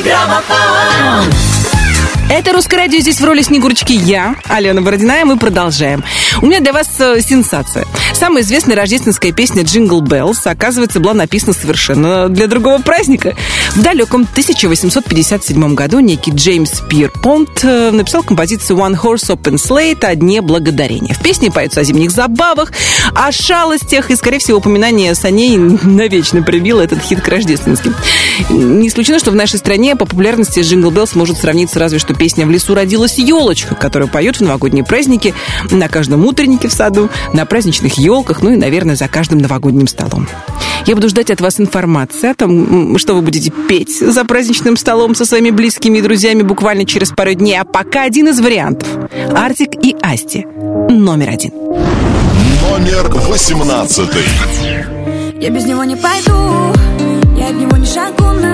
Граммофон. Это «Русское радио». Здесь в роли Снегурочки я, Алена Бородина, и мы продолжаем. У меня для вас э, сенсация. Самая известная рождественская песня «Jingle Bells», оказывается, была написана совершенно для другого праздника. В далеком 1857 году некий Джеймс Пирпонт э, написал композицию «One Horse Open Sleigh» о Дне Благодарения. В песне поются о зимних забавах, о шалостях, и, скорее всего, упоминание саней навечно прибило этот хит к рождественским. Не исключено, что в нашей стране по популярности «Jingle Bells» может сравниться разве что песня «В лесу родилась елочка», которую поют в новогодние праздники на каждом утреннике в саду, на праздничных елках, ну и, наверное, за каждым новогодним столом. Я буду ждать от вас информации о том, что вы будете петь за праздничным столом со своими близкими и друзьями буквально через пару дней. А пока один из вариантов. Артик и Асти. Номер один. Номер восемнадцатый. Я без него не пойду, я от него не шагу назад,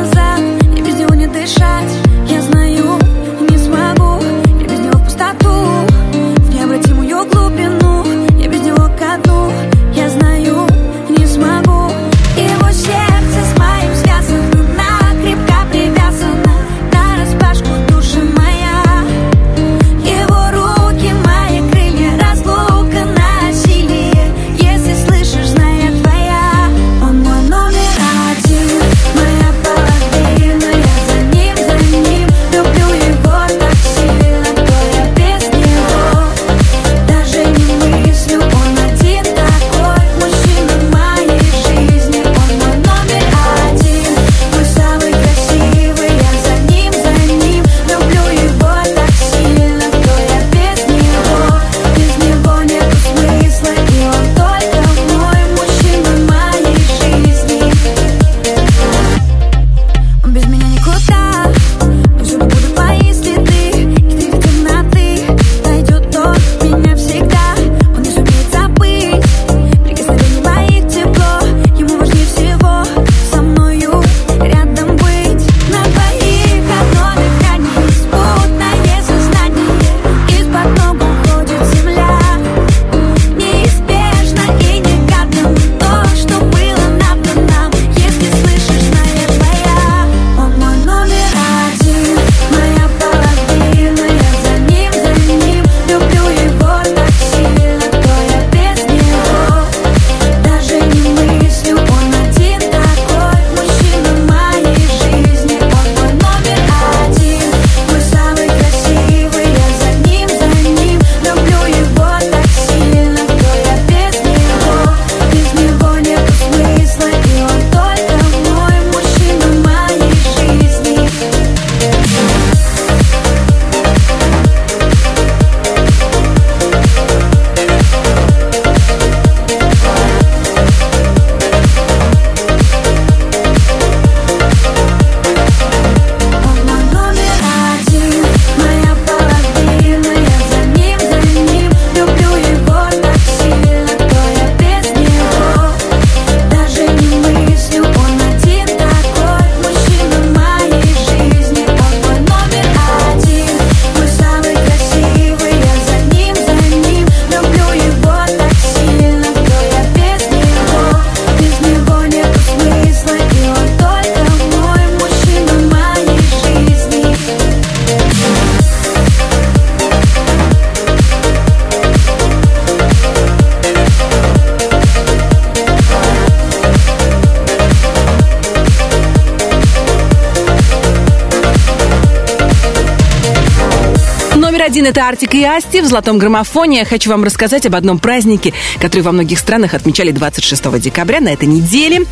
один – это Артик и Асти в золотом граммофоне. Я хочу вам рассказать об одном празднике, который во многих странах отмечали 26 декабря на этой неделе.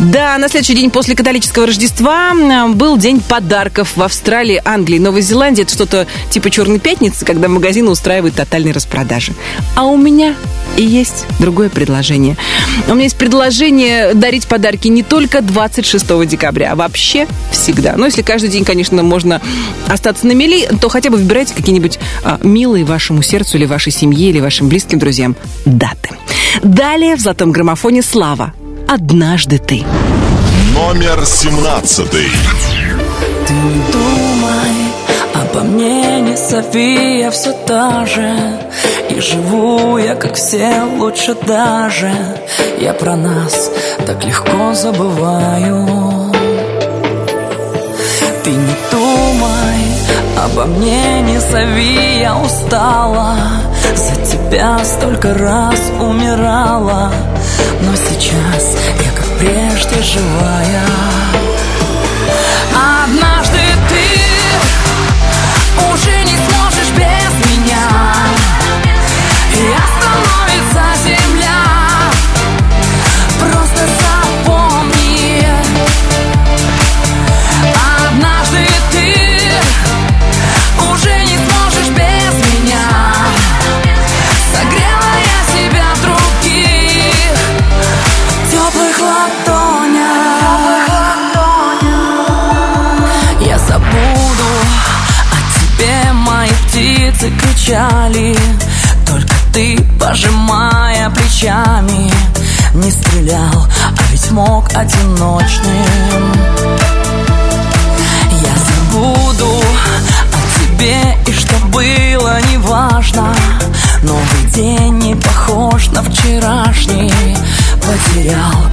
Да, на следующий день после католического Рождества м, был день подарков в Австралии, Англии, Новой Зеландии. Это что-то типа Черной пятницы, когда магазины устраивают тотальные распродажи. А у меня и есть другое предложение. У меня есть предложение дарить подарки не только 26 декабря, а вообще всегда. Но если каждый день, конечно, можно остаться на мели, то хотя бы выбирайте какие-нибудь а, милые вашему сердцу или вашей семье, или вашим близким друзьям даты. Далее в золотом граммофоне «Слава». «Однажды ты». Номер семнадцатый. Ты не думай обо мне, не зови, я все та же И живу я, как все, лучше даже Я про нас так легко забываю Ты не Обо мне не зови, я устала. За тебя столько раз умирала. Но сейчас я как прежде живая Не стрелял, а ведь мог одиночным. Я забуду о тебе и что было неважно Новый день не похож на вчерашний. Потерял,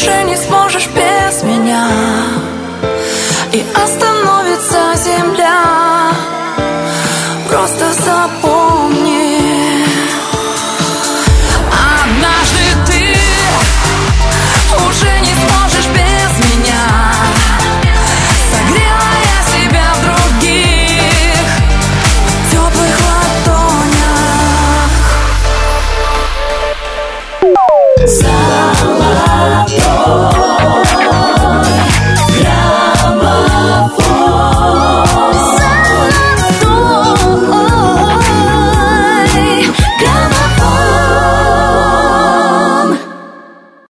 уже не сможешь без меня. И остановишься